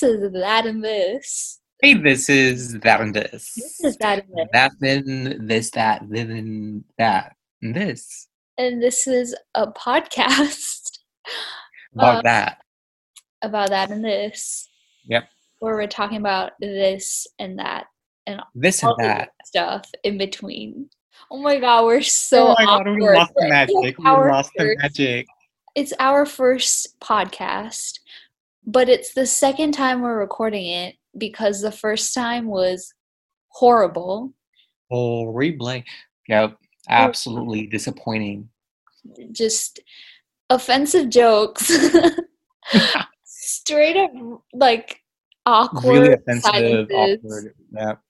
this is that and this. Hey, this is that and this. This is that and this. That then this that then that and this And this is a podcast about Uh, that. about that and this. Yep. Where we're talking about this and that and This and all the that. stuff in between. Oh my god, we're so oh my god, we lost the It's magic. We our lost the magic. It's our first podcast, but it's the second time we're recording it because the first time was horrible. Oh, replay. Yep. Absolutely disappointing. Just offensive jokes. Straight up like awkward really offensive, awkward. Yep.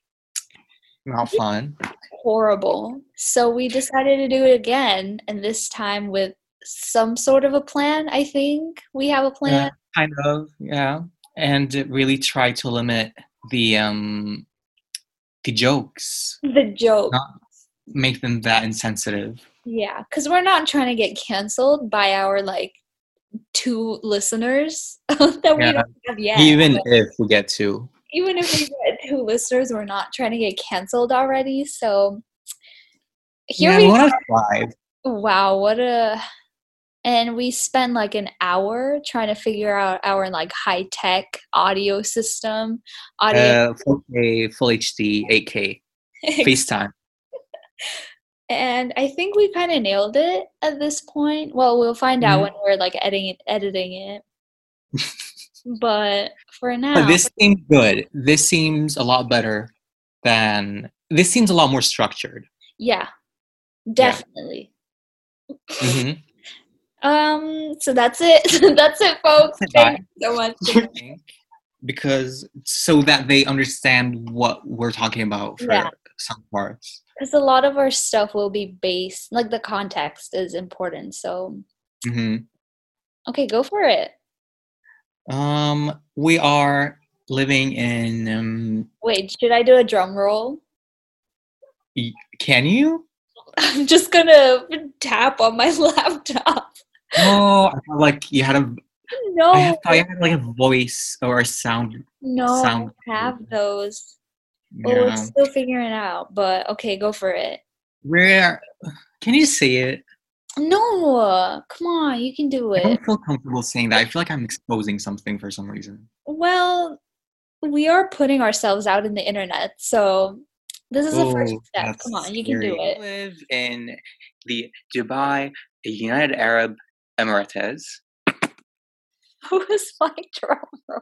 Not fun. horrible. So we decided to do it again, and this time with some sort of a plan. I think we have a plan. Yeah, kind of, yeah. And really try to limit the um the jokes, The jokes not make them that insensitive. yeah, because we're not trying to get canceled by our like two listeners that we don't have yet. Even if we get to. even if we get two listeners, we're not trying to get canceled already. So here yeah, we are. five. Wow, what a and we spent like an hour trying to figure out our like high tech audio system, audio, Uh, 4K, full HD, 8K, FaceTime. and I think we kind of nailed it at this point. Well, we'll find out Mhm. when we're like editing editing it. but for now, But this seems good. This seems a lot better than. This seems a lot more structured. yeah, definitely. Mm hmm Um, so that's it. that's it, folks. Thank you so much. because so that they understand what we're talking about for Yeah. some parts. Because a lot of our stuff will be based, like the context is important. So, hmm okay, go for it. Um, we are living in. Um, Wait, should I do a drum roll? y- can you? I'm just gonna tap on my laptop. Oh, I felt like you had a. No, I thought you had like a voice or a sound. no, sound. I have those. Oh, we're Yeah. still figuring it out, but okay, go for it. Where? Can you say it? No, come on, you can do it. I don't feel comfortable saying that. I feel like I'm exposing something for some reason. Well, we are putting ourselves out in the internet, so this is the first Oh, step. Come on, you can do scary. it. live in the Dubai United Arab Emirates. Who is my drum roll?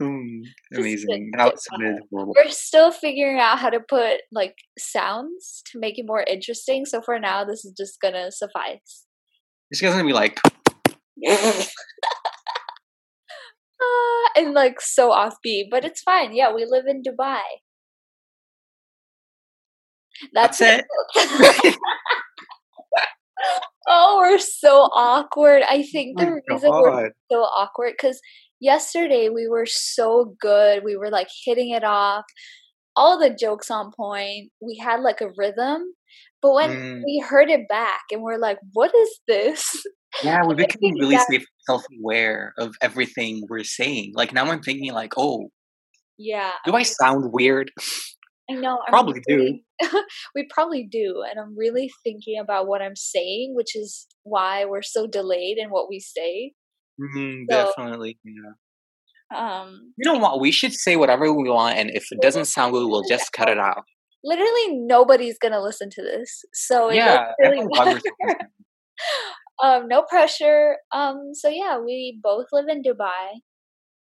Just amazing. sit- That sounded horrible. We're still figuring out how to put like sounds to make it more interesting. So for now, this is just gonna suffice. It's gonna be like, Ah, and like so offbeat, but it's fine. Yeah, we live in Dubai. That's, That's it. oh, we're so awkward. I think the my reason we're so awkward because yesterday we were so good. We were like hitting it off, all the jokes on point. We had like a rhythm, but when Mm. we heard it back and we're like, "What is this?" yeah, we became really that- self-aware of everything we're saying. Like now, I'm thinking like, oh, Yeah, do I sound weird? I know. I'm Probably do. we probably do, and I'm really thinking about what I'm saying, which is why we're so delayed in what we say. Mhm, So- definitely. Yeah. Um, You know what? We should say whatever we want, and if it doesn't sound good, we'll just cut it out. literally, nobody's gonna listen to this, so Yeah, really everyone bothers matter. to um, no pressure. Um, so yeah, we both live in Dubai.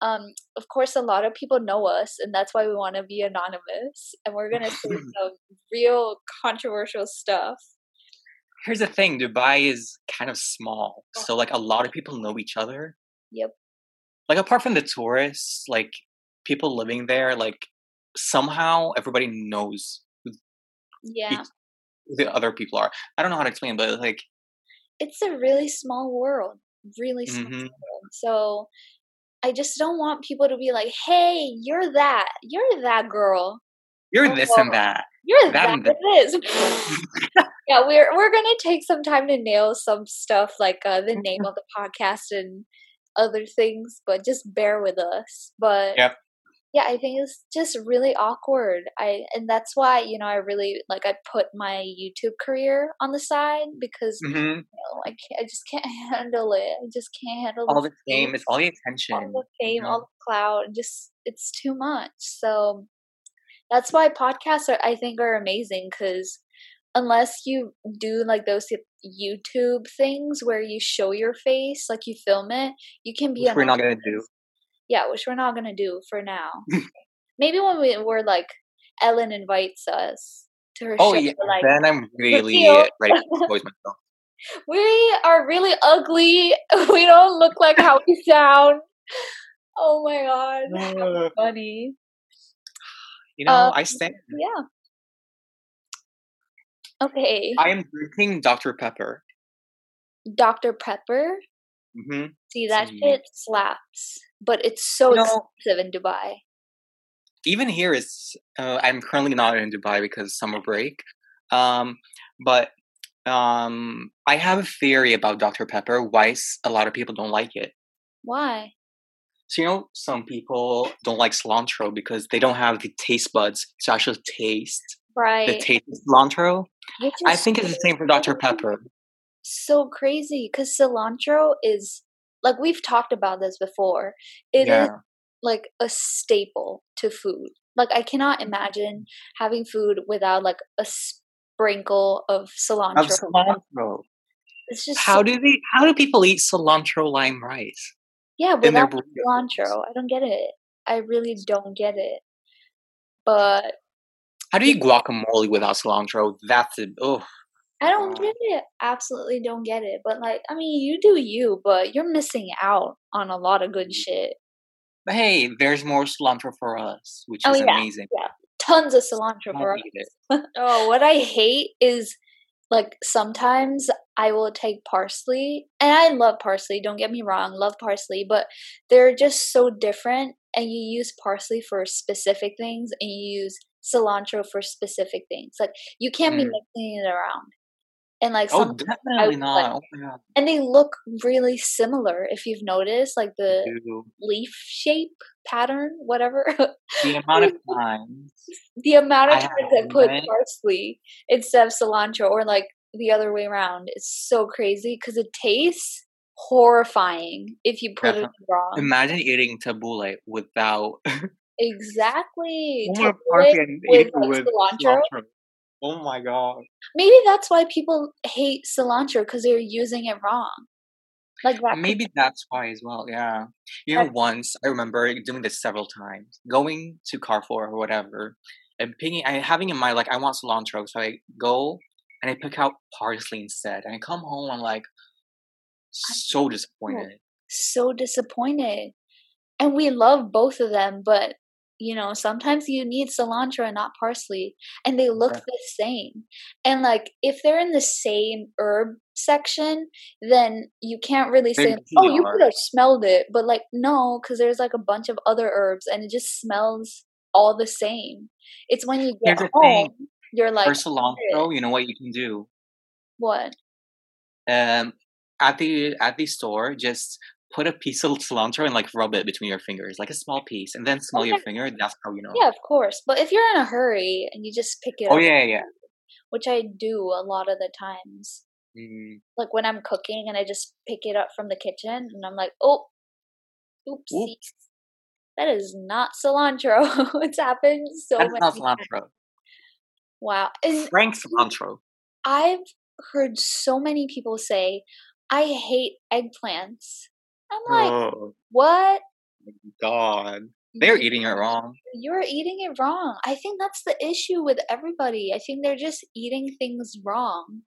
Um, of course, a lot of people know us, and that's why we want to be anonymous. And we're gonna say some real controversial stuff. Here's the thing: Dubai is kind of small, so like a lot of people know each other. Yep. Like apart from the tourists, like people living there, like somehow everybody knows Yeah, who the other people are. I don't know how to explain, but like it's a really small world, really small Mhm. world. So I just don't want people to be like, "Hey, you're that, you're that girl, you're Oh, this well, and that. you're That that, and this." yeah, we're we're gonna take some time to nail some stuff like uh, the name of the podcast and other things, but just bear with us. But Yep. Yeah, I think it's just really awkward. I and that's why you know I really like I put my YouTube career on the side because hmm you know, I can't, I just can't handle it. I just can't handle All the fame, fame, it's all the attention all the You fame, know, all the clout. and Just it's too much. So that's why podcasts are I think are amazing because unless you do like those YouTube things where you show your face, like you film it, you can be which we're not gonna do. Yeah, which we're not gonna do for now. Maybe when we we're like Ellen invites us to her Oh show, yeah, like then I'm really ready to expose myself. we are really ugly. We don't look like how we sound. Oh my god, Uh, funny. you know, Um, I stand. yeah. Okay, I am drinking Dr. Pepper. Dr Pepper. hmm See that shit slaps, but it's so You know, expensive in Dubai. even here is uh, I'm currently not in Dubai because summer break. Um, but um, I have a theory about Dr. Pepper. Why a lot of people don't like it. Why? So you know, some people don't like cilantro because they don't have the taste buds to actually taste right. the taste of cilantro. I think it's the same for Dr. Pepper. so crazy because cilantro is like we've talked about this before. It is Yeah. like a staple to food. Like I cannot imagine mm-hmm. having food without like a sprinkle of cilantro, Of cilantro. cilantro. It's just How so, do they? How do people eat cilantro lime rice yeah, without cilantro. I don't get it. I really don't get it. But How do you guacamole without cilantro? That's it. Oh, I don't get it. Absolutely don't get it. But like, I mean, you do you, but you're missing out on a lot of good shit. But hey, there's more cilantro for us, which Oh is yeah, amazing. yeah. Tons of cilantro for us. Oh, what I hate is like sometimes I will take parsley, and I love parsley. Don't get me wrong, love parsley, but they're just so different. And you use parsley for specific things, and you use cilantro for specific things. Like you can't be Mm. mixing it around. And like Oh, definitely would like, not. Oh and they look really similar. If you've noticed, like the leaf shape pattern, whatever. the amount of times the amount of times I put went, parsley instead of cilantro, or like the other way around, is so crazy because it tastes horrifying if you put it definitely. wrong. Imagine eating tabbouleh without Exactly, tabbouleh and with like cilantro. cilantro. Oh my god. Maybe that's why people hate cilantro because they're using it wrong. Like that. Maybe that's why as well. Yeah. You know, once I remember doing this several times, going to Carrefour or whatever, and picking, I having in mind like I want cilantro, so I go and I pick out parsley instead, and I come home, I'm like so disappointed. so disappointed. And we love both of them, but you know, sometimes you need cilantro and not parsley, and they look the same. And like, if they're in the same herb section, then you can't really say, "Oh, you could have smelled it," but like, no, because there's like a bunch of other herbs, and it just smells all the same. It's when you get thing: home, you're like, "Shit, cilantro, you know what you can do? what? Um, at the at the store, just put a piece of cilantro and like rub it between your fingers, like a small piece, and then smell your finger. That's how you know. Yeah, of course. But if you're in a hurry and you just pick it Oh up, yeah, yeah. which I do a lot of the times, Mm, like when I'm cooking and I just pick it up from the kitchen and I'm like, oh, oopsie, oops, that is not cilantro. it's happened so many times. that's not times. cilantro. Wow. And Frank cilantro. I've heard so many people say, I hate eggplants. I'm like, Oh what? Oh god, they're eating it wrong. You're eating it wrong. I think that's the issue with everybody. I think they're just eating things wrong.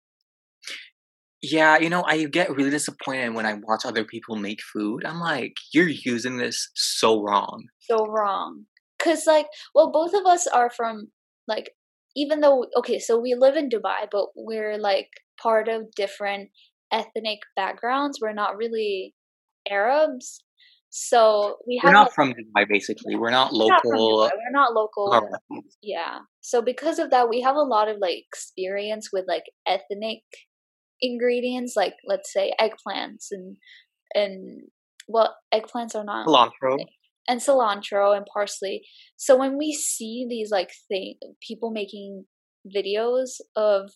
Yeah, you know, I get really disappointed when I watch other people make food. I'm like, you're using this so wrong. So wrong. Cause like, well, both of us are from like, even though okay, so we live in Dubai, but we're like part of different ethnic backgrounds. We're not really Arabs, so we have. We're not like from Dubai, basically. We're not we're not local. Dubai. We're not local. Emiratis. Yeah. So because of that, we have a lot of like experience with like ethnic ingredients, like let's say eggplants and and well, eggplants are not Cilantro. and cilantro and parsley. So when we see these like thing people making videos of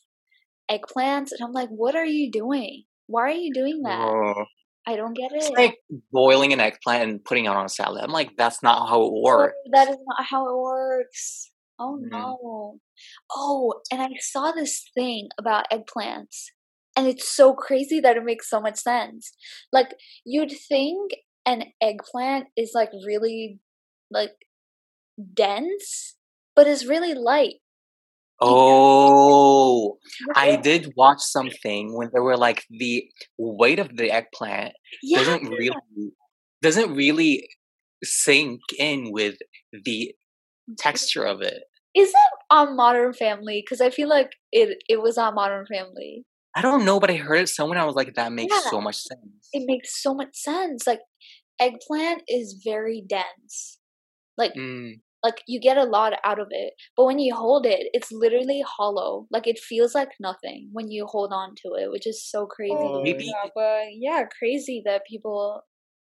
eggplants, and I'm like, what are you doing? Why are you doing that? Oh. I don't get It's it. like boiling an eggplant and putting it on a salad. I'm like, that's not how it Oh, works. that is not how it works. Oh Mhm. no. Oh, and I saw this thing about eggplants. And it's so crazy that it makes so much sense. Like you'd think an eggplant is like really like dense, but it's really light. Oh, I did watch something when they were like the weight of the eggplant Yeah. doesn't really doesn't really sink in with the texture of it. Is it on Modern Family? Because I feel like it it was on Modern Family. I don't know, but I heard it somewhere. I was like, that makes Yeah. so much sense. It makes so much sense. Like eggplant is very dense. Like Mm. Like you get a lot out of it but when you hold it it's literally hollow like it feels like nothing when you hold on to it which is so crazy Oh, oh maybe- yeah, but yeah crazy that people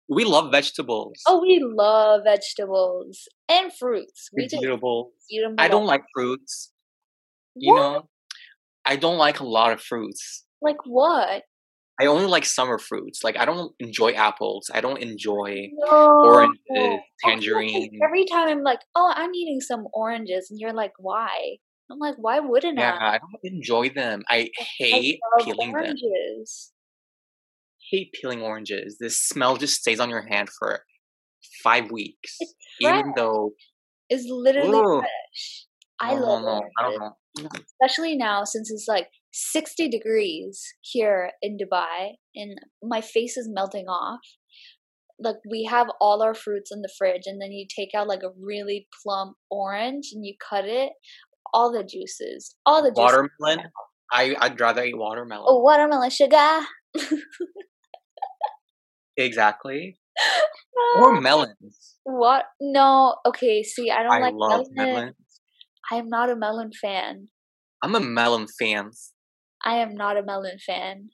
We love vegetables. oh we love vegetables and fruits we just vegetables. eat them I don't like fruits. You know, I don't like a lot of fruits. like what I only like summer fruits. Like I don't enjoy apples. I don't enjoy no oranges, Okay, 'cause tangerine. every time i'm like oh i'm eating some oranges and you're like why i'm like why wouldn't Yeah, i I don't enjoy them. I I hate love peeling them. oranges Hate peeling oranges. This smell just stays on your hand for five weeks, It's even fresh. though it's literally Ugh. fresh i no, love no, no, I oranges. don't know. especially now since it's like 60 degrees here in Dubai and my face is melting off. Like we have all our fruits in the fridge and then you take out like a really plump orange and you cut it, all the juices, all the juices. Watermelon. I I'd rather eat watermelon. Oh, watermelon sugar. Exactly. Or melons. what? No. Okay. See, I don't I like melons. I am not a melon fan. I'm a melon fan. I am not a melon fan.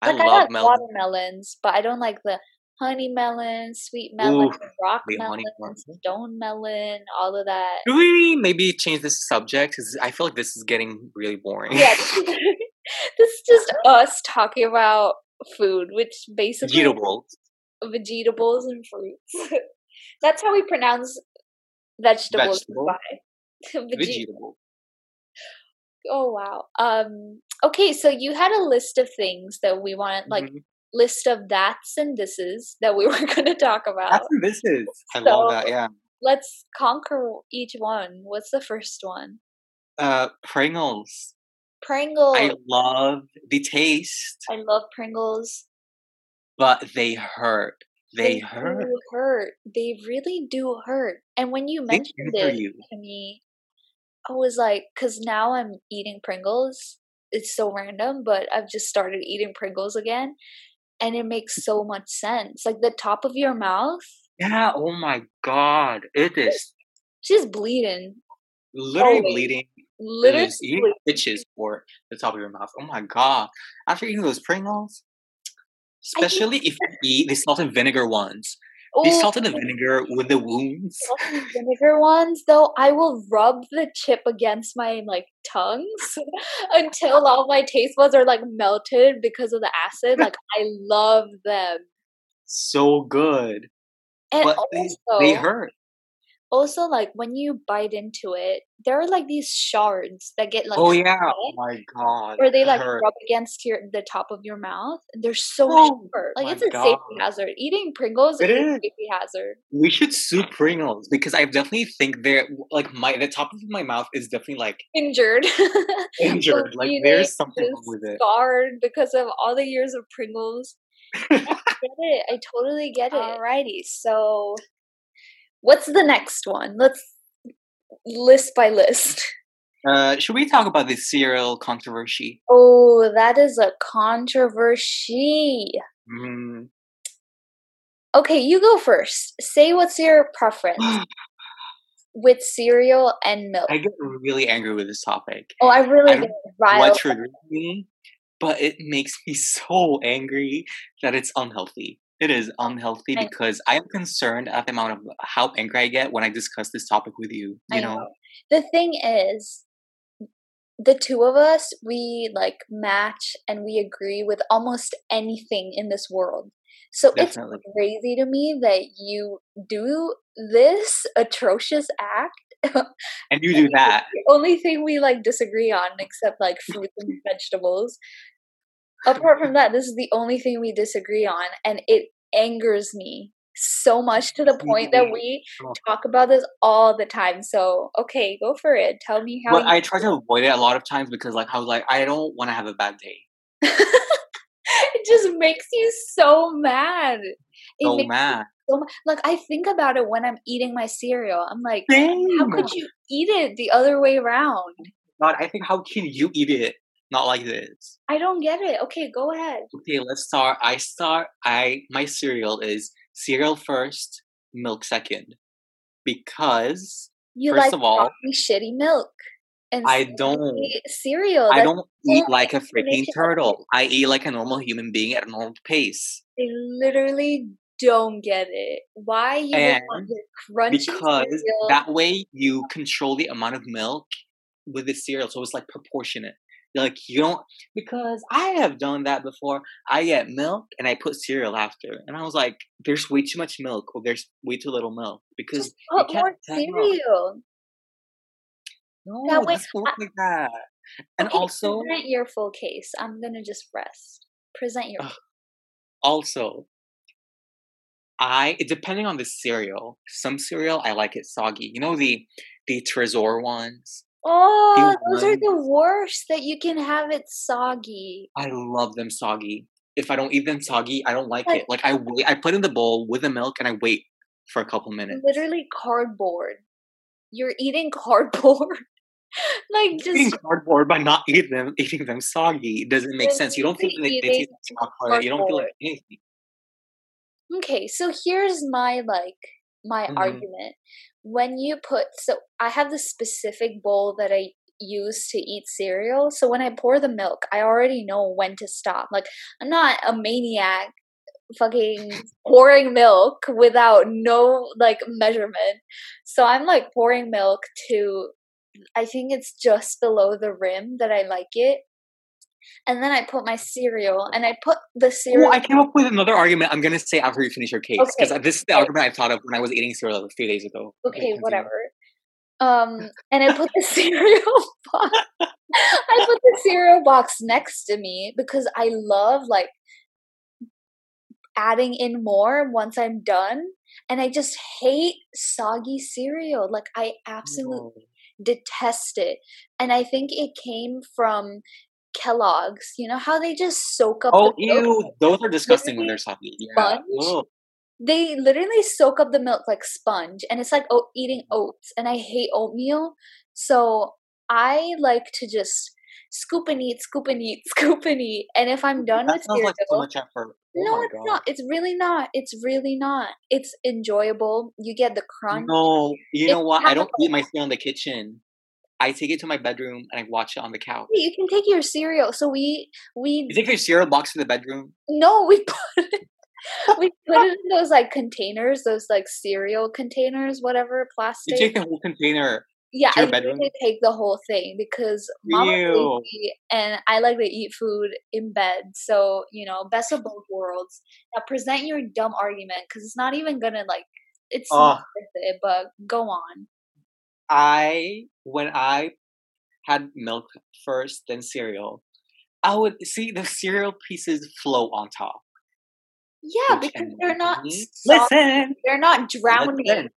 I Like I, love like melon. watermelons, but I don't like the honey melon, sweet melon, Ooh, rock melon, stone melon, all of that. Should we maybe change this subject? Because I feel like this is getting really boring. Yeah, this is, just us talking about food, which basically Vegetables. vegetables and fruits. That's how we pronounce vegetables. Vegetable. By. Oh wow. Um. Okay, so you had a list of things that we wanted, like Mhm. list of that's and thises that we were going to talk about. That's what this is. I love that. Yeah. Let's conquer each one. What's the first one? Uh, Pringles. Pringles. I love the taste, I love Pringles. but they hurt. They, hurt. do hurt. They really do hurt. And when you mentioned it you. to me, I was like, because now I'm eating Pringles. It's so random, but I've just started eating Pringles again. And it makes mm-hmm. so much sense. Like the top of your mouth, Yeah. Oh my god. It is she's bleeding. literally Always. bleeding. Literally. It is itches for the top of your mouth. Oh my god. After eating those Pringles, especially if you eat the salt and vinegar ones, Oh, the Ooh, salt and the vinegar with the wounds. and vinegar ones though i will rub the chip against my like tongues until all my taste buds are like melted because of the acid like i love them So good. and But also, they, they hurt. Also like when you bite into it there are like these shards that get like oh yeah. Oh my god. where they like rub against your the top of your mouth and they're so Oh sharp like it's a safety hazard eating pringles It is a safety hazard We should sue Pringles because I definitely think they're like my the top of my mouth is definitely like injured injured. From Like there's something wrong with it. scarred because of all the years of Pringles. I get it. I totally get it. Alrighty, so what's the next one? Let's list by list. Uh, should we talk about the cereal controversy? Oh, that is a controversy. Mm. Okay, you go first. Say what's your preference with cereal and milk. I get really angry with this topic. oh, I really I get riled. What triggers me? But it makes me so angry that it's unhealthy. It is unhealthy I- because I am concerned at the amount of how angry I get when I discuss this topic with you. You know, know. The thing is, the two of us, we like match and we agree with almost anything in this world. So definitely. it's crazy to me that you do this atrocious act. And you do that. the only thing we like disagree on, except like fruits and vegetables. Apart from that, this is the only thing we disagree on, and it angers me so much to the point that we Oh. talk about this all the time. So, okay, go for it. Tell me how But you I try to avoid it a lot of times because, like, I was like, I don't want to have a bad day. it just makes you so mad. It So mad. so much. Like I think about it when I'm eating my cereal. I'm like, how could you eat it the other way around? God, I think how can you eat it not like this? I don't get it. Okay, go ahead. Okay, let's start. I start. I my cereal is cereal first, milk second, because You First like of all, shitty milk and I don't. Eat cereal. I don't eat like a freaking turtle. I eat like a normal human being at a normal pace. I literally don't get it. Why you want crunchy because cereal? that way you control the amount of milk with the cereal, so it's like proportionate. Like you don't because I have done that before. I get milk and I put cereal after, and I was like, "There's way too much milk, or there's way too little milk," because put more cereal. No, That way, it doesn't work like that. And okay, also, present your full case. I'm gonna just rest. Present your. Ugh. also, I depending on the cereal. Some cereal I like it soggy. You know the the Trésor ones. Oh, those are the worst that you can have it soggy. I love them soggy. If I don't eat them soggy, I don't like it. Like I wait, I put in the bowl with the milk and I wait for a couple minutes. Literally cardboard. You're eating cardboard. like just Eating cardboard by not eating them, eating them soggy doesn't make sense. You don't feel like they taste chocolate. You don't feel like anything. okay. So here's my like my Mhm. argument. When you put so I have this specific bowl that I use to eat cereal. So when I pour the milk, I already know when to stop. Like I'm not a maniac fucking pouring milk without no like measurement. So I'm like pouring milk to I think it's just below the rim that I like it. And then I put my cereal and I put the cereal Oh, I came up with another argument. I'm gonna say after you finish your case because Okay, this is the okay. argument I thought of when I was eating cereal a few days ago. okay, whatever. Um, and I put the cereal box. I put the cereal box next to me because I love like adding in more once I'm done. And I just hate soggy cereal. Like I absolutely No. detest it. And I think it came from Kellogg's. You know how they just soak up Oh, the milk ew! Those are disgusting when they're soggy. Yeah. sponge? They literally soak up the milk like sponge and it's like oat, eating oats and i hate oatmeal so i like to just scoop and eat scoop and eat scoop and eat and if i'm done That with sounds cereal like so much effort. Oh no it's god. not it's really not it's really not it's enjoyable you get the crunch No, you If know what? I don't eat my cereal in the kitchen. I take it to my bedroom and I watch it on the couch. you can take your cereal so we we You take your cereal box to the bedroom? no we put it we put it in those like containers those like cereal containers whatever plastic. You take the whole container. Yeah, to I your bedroom? literally take the whole thing because mama's Ew. and I like to eat food in bed. So, you know, best of both worlds. Now present your dumb argument because it's not even gonna like it's not worth it, but go on. I when I had milk first, then cereal. I would see the cereal pieces float on top. Yeah, which because they're not mm-hmm. soft, Listen, they're not drowning. listen.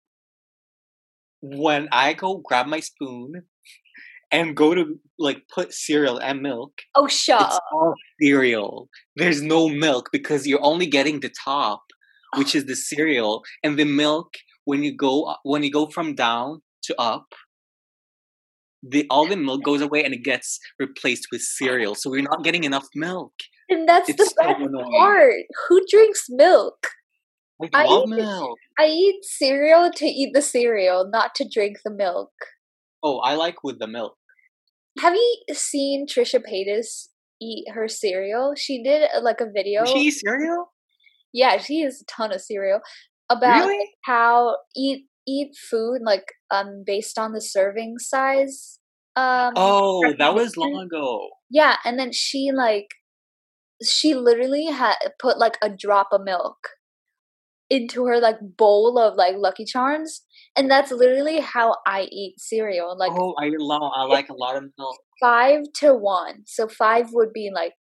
When I go grab my spoon and go to like put cereal and milk, Oh shut it's up. all cereal. There's no milk because you're only getting the top, which is the cereal, and the milk when you go when you go from down to up. The all the milk goes away and it gets replaced with cereal, so we're not getting enough milk. And that's It's the so best annoying. part. Who drinks milk? I I love eat- milk. I eat cereal to eat the cereal, not to drink the milk. Oh, I like with the milk. Have you seen Trisha Paytas eat her cereal? She did uh, like a video. Does she eat cereal? Yeah, she eats a ton of cereal. About Really? how eat eat food like um based on the serving size. Um Oh, that was long ago. Yeah, and then she like she literally had put like a drop of milk into her like bowl of like Lucky Charms, and that's literally how I eat cereal. Like Oh, I love. I like a lot of milk. five to one. So five would be like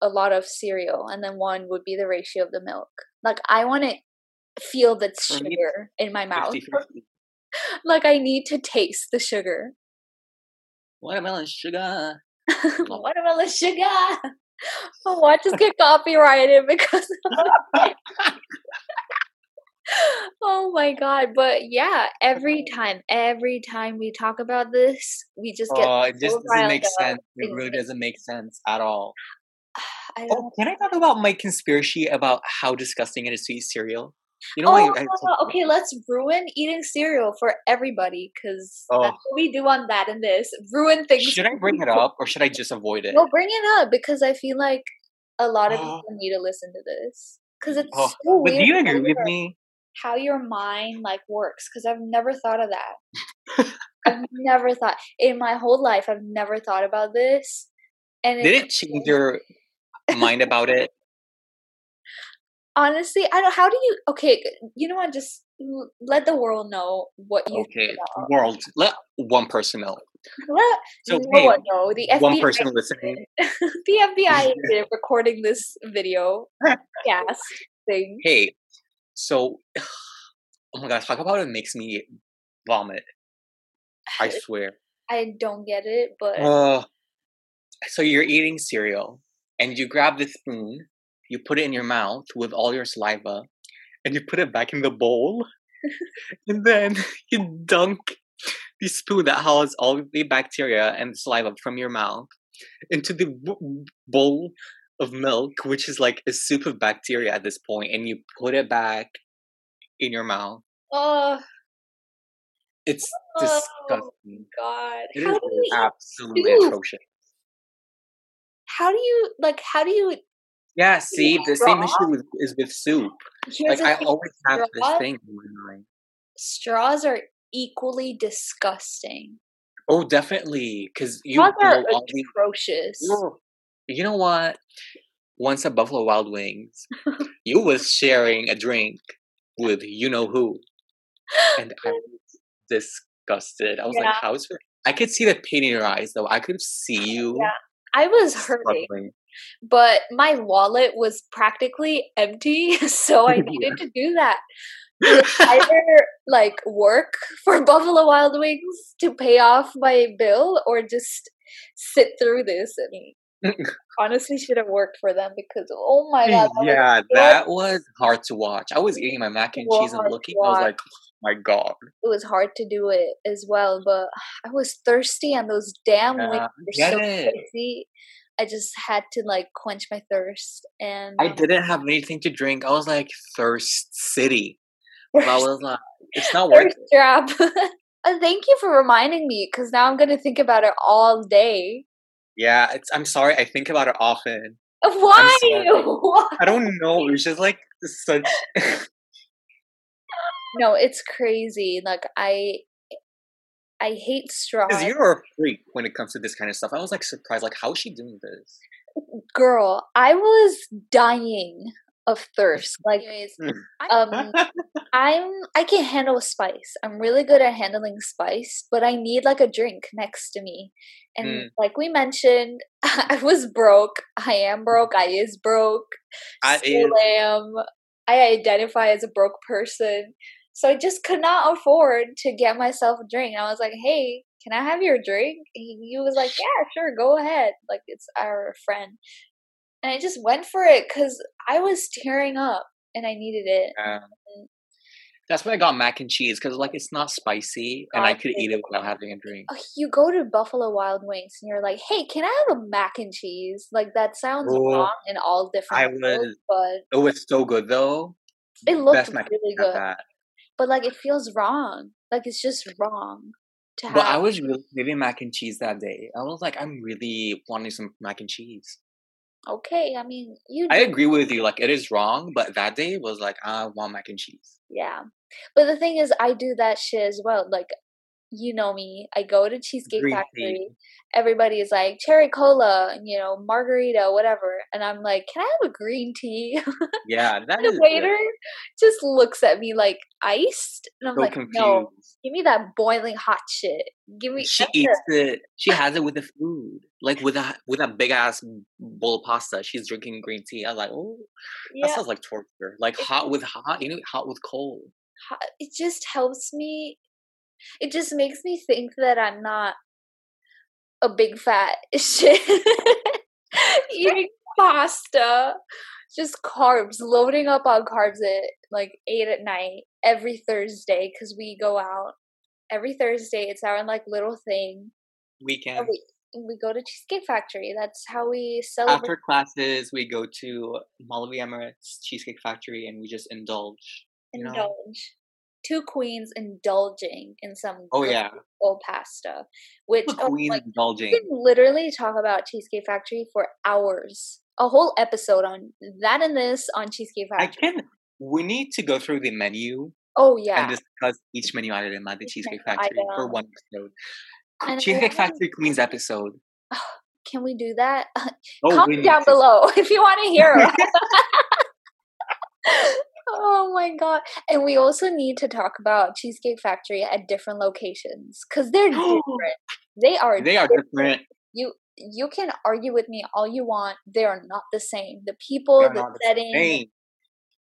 a lot of cereal, and then one would be the ratio of the milk. Like I want to feel the sugar in my mouth. 50 50. Like I need to taste the sugar. Watermelon sugar. Watermelon sugar. Oh, watch us get copyrighted because oh my god but yeah every time every time we talk about this we just get Oh, it just doesn't make sense. It really doesn't make sense at all. Oh, can I talk about my conspiracy about how disgusting it is to eat cereal? You know, oh I, I uh, okay let's ruin eating cereal for everybody because Oh. that's what we do on that and this ruin things should I bring it up or should I just avoid it? no bring it up because i feel like a lot of people need to listen to this because it's Oh, so but do you how agree with your- me? how your mind like works because I've never thought of that. I've never thought in my whole life I've never thought about this. And Did it change your mind about it? Honestly, I don't how do you okay, you know what, just let the world know what you Okay, world. Let one person know. Let So, no hey, one know. The one FBI person listening. the FBI is recording this video cast thing. Hey, so, oh my god, talk about it makes me vomit. I swear. I don't get it, but Uh, so you're eating cereal and you grab the spoon, you put it in your mouth with all your saliva, and you put it back in the bowl, and then you dunk the spoon that has all the bacteria and saliva from your mouth into the b- bowl of milk, which is like a soup of bacteria at this point, and you put it back in your mouth. oh, It's oh disgusting. god. It How do you absolutely atrocious. how do you like how do you Yeah, see, the same issue with, is with soup. here's Like I thing, always have this thing in my mind. straws are equally disgusting Oh, definitely, because you straws are all atrocious Ugh. You know what? Once at Buffalo Wild Wings, you was sharing a drink with you know who, and I was disgusted. I was like, "How is it?" I could see the pain in your eyes, though. I could see you yeah i was hurting struggling. But my wallet was practically empty so i needed to do that either like work for buffalo wild wings to pay off my bill or just sit through this and honestly should have worked for them because oh my god that yeah, what that was hard to watch. I was eating my mac and cheese and looking. I was like, oh "My God." it was hard to do it as well, but I was thirsty and those damn wings were so it. spicy. I just had to like quench my thirst and I didn't have anything to drink. I was like thirst city. But I was like, it's not worth it. trap. Uh, Thank you for reminding me because now I'm gonna think about it all day. Yeah, it's. I'm sorry. I think about it often. Why? Why? I don't know. It was just like such. No, it's crazy. Like I, I hate straw Because you're a freak when it comes to this kind of stuff. I was like surprised. Like, how is she doing this? Girl, I was dying of thirst. Like, anyways, um, I'm I can handle spice. I'm really good at handling spice, but I need like a drink next to me. And Mm. like we mentioned, I was broke. I am broke. I is broke. I Still am. I identify as a broke person. So I just could not afford to get myself a drink. I was like, "Hey, can I have your drink?" He, he was like, "Yeah, sure, go ahead." Like it's our friend. And I just went for it because I was tearing up and I needed it. Yeah. That's why I got mac and cheese because like it's not spicy and I could eat it without having a drink. uh, you go to Buffalo Wild Wings and you're like, "Hey, can I have a mac and cheese?" Like that sounds Oh, wrong in all different I was. but It was so good though. it looked Best really good. But like, it feels wrong. Like it's just wrong to But I was really craving mac and cheese that day. I was like, I'm really wanting some mac and cheese. Okay, I mean, you. I agree with you. Like it is wrong, but that day was like I want mac and cheese. Yeah, but the thing is, I do that shit as well. Like, you know me. I go to Cheesecake Green Factory. tea. Everybody is like cherry cola, you know, margarita, whatever, and I'm like, can I have a green tea? Yeah, that the waiter just looks at me like iced, and I'm so like, confused. no, give me that boiling hot shit. Give me. She eats it. it. She has it with the food, like with a with a big ass bowl of pasta. She's drinking green tea. I'm like, oh, that Yeah, sounds like torture. Like hot with hot, you know, hot with cold. it just helps me. It just makes me think that I'm not a big fat shit eating pasta, just carbs, loading up on carbs at like eight at night every Thursday because we go out every Thursday. It's our like little thing. Weekend we, we go to Cheesecake Factory. That's how we celebrate. after classes, we go to Mall of the Emirates Cheesecake Factory, and we just indulge. know? Two queens indulging in some Oh yeah, old pasta, which oh, queen like, indulging. we can literally talk about Cheesecake Factory for hours. A whole episode on that and this on Cheesecake factory I can. We need to go through the menu oh yeah, and discuss each menu item at the Each Cheesecake Factory for one episode. And Cheesecake Factory Queens episode. Oh, can we do that? Oh, Comment down below if you want to hear. oh my god! And we also need to talk about Cheesecake Factory at different locations because they're different. They are. They are different. different. You you can argue with me all you want. They are not the same. The people, They're the setting,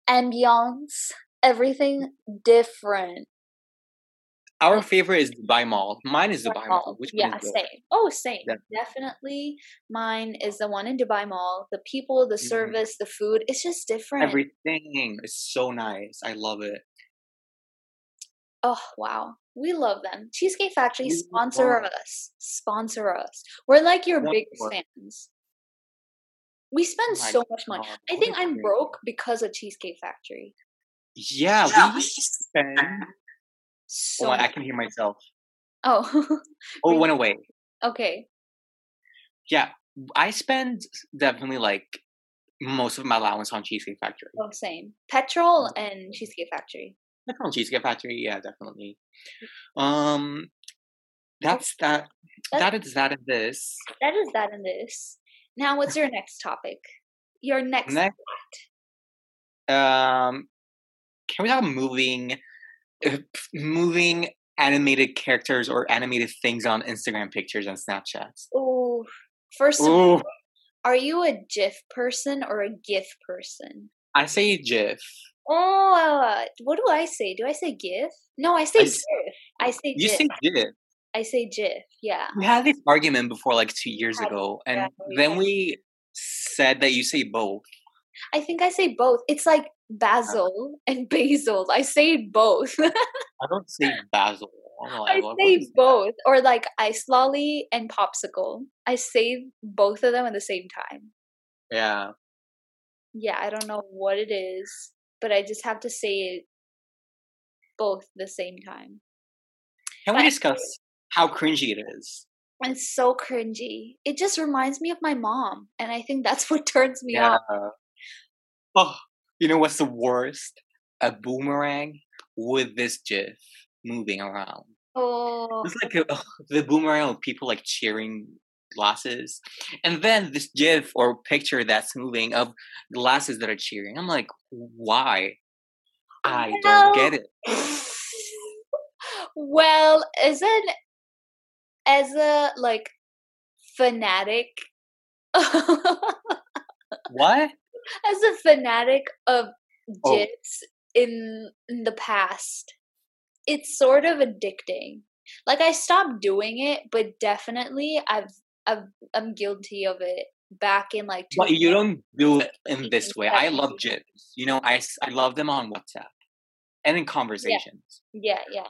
ambiance, everything different. Our favorite is Dubai Mall. Mine is Dubai Mall. Mall. Which one yeah, is yours? same. Oh, same. Yeah. Definitely, mine is the one in Dubai Mall. The people, the Mhm. service, the food. It's just different. Everything is so nice. I love it. Oh wow, we love them. Cheesecake Factory We sponsor us. Sponsor us. We're like your One biggest fans. We spend Oh so much money. I think I'm broke because of Cheesecake Factory. Yeah, we spend. So Oh, I can hear myself. oh Oh, it went away. okay. Yeah, I spend definitely like most of my allowance on Cheesecake Factory. Oh, same. Petrol and Cheesecake Factory. Definitely Cheesecake Factory. Yeah, definitely. Um, that's that. That- is that and this. That is that in this. Now, what's your next topic? Your next. Next, um, can we talk about moving, moving animated characters or animated things on Instagram pictures and Snapchats? Oh, first of all, are you a GIF person or a GIF person? I say GIF. Oh, uh, what do I say? Do I say GIF? No, I say I GIF. I say You GIF. say GIF. I say GIF. Yeah. We had this argument before, like two years ago, and yeah, then we said that you say both. I think I say both. It's like uh-huh. basil and basil. I say both. I don't say basil. Oh I'm I what say is that? both. Or like ice lolly and popsicle. I say both of them at the same time. Yeah. Yeah, I don't know what it is, but I just have to say it both the same time. Can we discuss how cringy it is? And it's so cringy. It just reminds me of my mom, and I think that's what turns me Yeah. off. Oh, you know what's the worst? A boomerang with this GIF moving around. Oh, It's like a, oh, the boomerang of people like cheering glasses, and then this GIF or picture that's moving of glasses that are cheering. I'm like, why? I don't get it. well, as an as a like fanatic, as a fanatic of Oh. gifs in, in the past, it's sort of addicting. Like I stopped doing it, but definitely I've I've I'm guilty of it back in like But you don't do it in this way. I love GIFs. You know, I I love them on WhatsApp and in conversations, Yeah, yeah.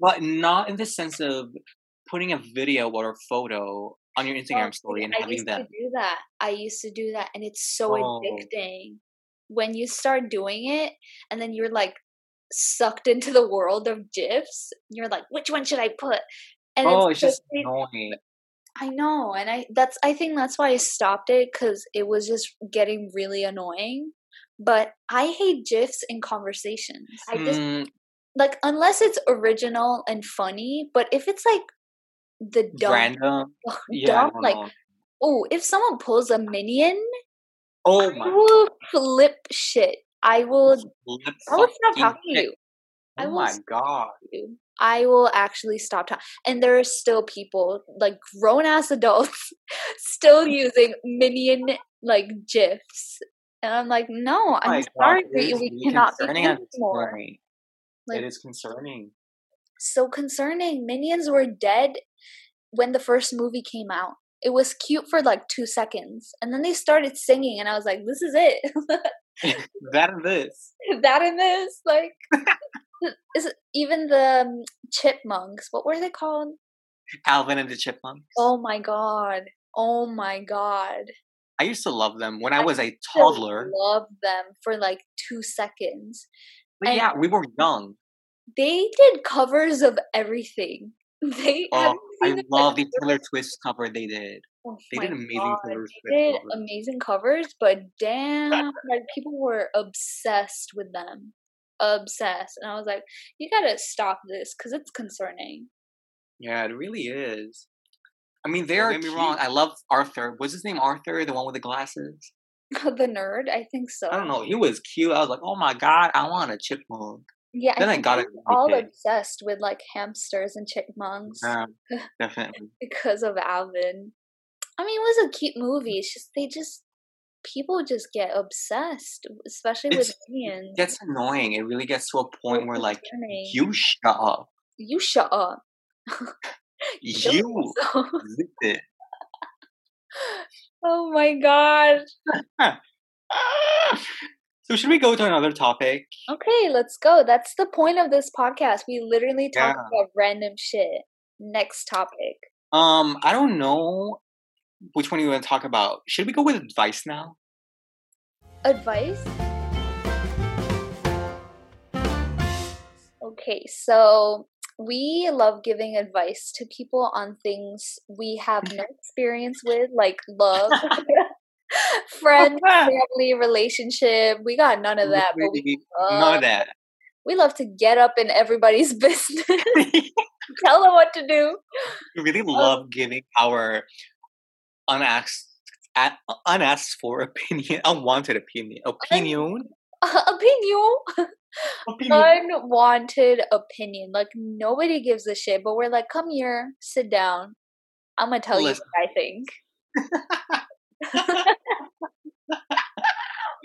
but not in the sense of putting a video or a photo on your Instagram story and I having used them. to do that. I used to do that, and it's so Oh. addicting when you start doing it, and then you're like sucked into the world of gifs. You're like, which one should I put? And Oh, it's so just annoying. I know, and I that's I think that's why I stopped it because it was just getting really annoying. But I hate gifs in conversations. I just Mm, like unless it's original and funny. But if it's like the dumb, random. Yeah, dumb like oh, if someone pulls a minion, Oh I my will flip shit. I will. flip I will stop talking to shit. you. I Oh will my god. you. I will actually stop talking. And there are still people, like grown ass adults, still using minion like gifs. And I'm like, no, Oh I'm god, sorry it for We cannot be concerning at friends this more. point. Like, it is concerning. so concerning. Minions were dead when the first movie came out. It was cute for like two seconds. And then they started singing, and I was like, this is it. that and this. that and this. Like, is it, even the um, chipmunks, what were they called? Alvin and the Chipmunks. Oh my god. Oh my god. I used to love them when I I was a toddler. Love them for like two seconds. Yeah, we were young. They did covers of everything. They Oh, I love the covers? Taylor Swift cover they did. Oh They did amazing God, Taylor They did covers. amazing covers, but damn, like people were obsessed with them. Obsessed. And I was like, you gotta stop this because it's concerning. Yeah, it really is. I mean, they Don't are. get me cute. wrong, I love Arthur. What's his name? Arthur, the one with the glasses. the nerd, I think so. I don't know. He was cute. I was like, oh my god, I want a chipmunk. Yeah, Then I think got it all kid. obsessed with like hamsters and chipmunks Yeah, definitely. because of Alvin. I mean, it was a cute movie. It's just they just people just get obsessed, especially with It's- minions. It gets annoying. It really gets to a point where like you shut up. you shut up. You it. oh my god. So should we go to another topic? Okay, let's go. That's the point of this podcast. We literally talk Yeah. about random shit. Next topic. Um, I don't know which one you want to talk about. Should we go with advice now? Advice? Okay, so we love giving advice to people on things we have no experience with, like love, friends, family, relationship. We got none of that, but we love, None of that. we love to get up in everybody's business, tell them what to do. we really uh, love giving our unasked, unasked for opinion, unwanted opinion, opinion, opinion. opinion. unwanted opinion. Like nobody gives a shit, but we're like, come here, sit down. I'm gonna tell Listen. you what I think.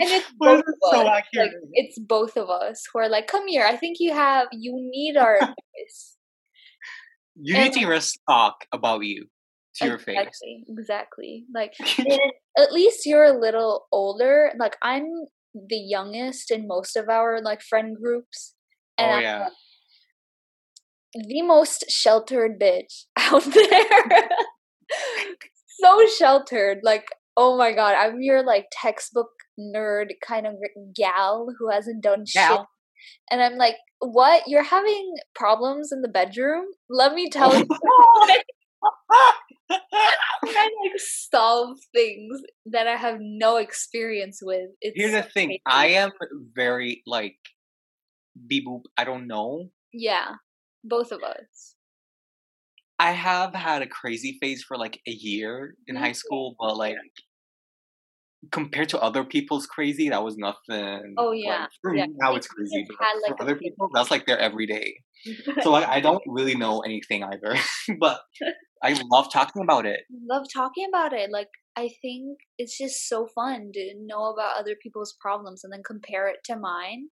And it's both of so us. accurate. Like it's both of us who are like, come here. I think you have you need our advice. You need to and- us talk about you to your face. exactly, exactly. Like at least you're a little older. Like I'm the youngest in most of our like friend groups. And oh I'm yeah. the most sheltered bitch out there. so sheltered. Like, oh my god, I'm your like textbook nerd kind of gal who hasn't done shit. And I'm like, what? You're having problems in the bedroom? Let me tell you. I like solve things that I have no experience with. It's Here's the thing. crazy. I am very like beep boop. I don't know. yeah, both of us. I have had a crazy phase for like a year in high mm-hmm. school, but like compared to other people's crazy, that was nothing. Oh, Like, yeah, for yeah. me, now it's crazy, but had, like, like, for other people, that's like their everyday. So like, I don't really know anything either, but I love talking about it. love talking about it. Like I think it's just so fun to know about other people's problems and then compare it to mine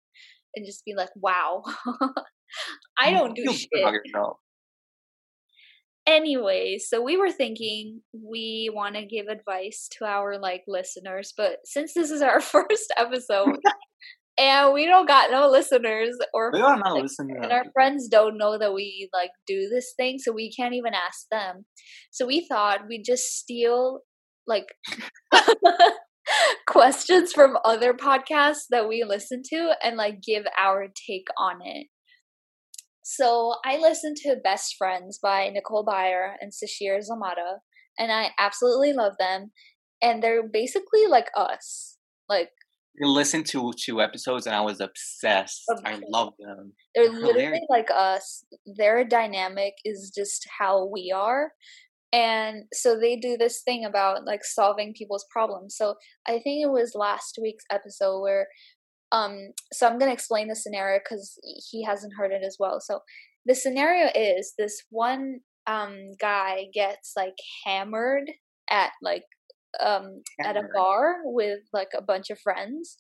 and just be like, wow. I don't do shit. About yourself. Anyway, so we were thinking we want to give advice to our like listeners, but since this is our first episode and we don't got no listeners or We are not listening. and our friends don't know that we like do this thing so we can't even ask them so we thought we'd just steal like questions from other podcasts that we listen to and like give our take on it so i listened to best friends by nicole Byer and Sasheer Zamata and I absolutely love them. And they're basically like us. Like I listened to two episodes and I was obsessed. I love them. They're literally like us. Their dynamic is just how we are. And so they do this thing about like solving people's problems. So I think it was last week's episode where um so I'm going to explain the scenario cuz he hasn't heard it as well. So the scenario is this one um guy gets like hammered at like um at a bar with like a bunch of friends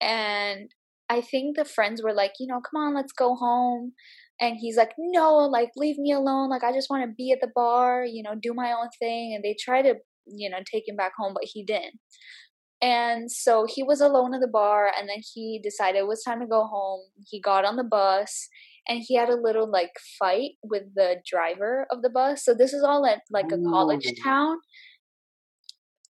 and I think the friends were like, you know, come on, let's go home. And he's like, no, like, leave me alone. Like, I just want to be at the bar, you know, do my own thing. And they try to, you know, take him back home, but he didn't. And so he was alone at the bar, and then he decided it was time to go home. He got on the bus, and he had a little like fight with the driver of the bus. So this is all at like a college town,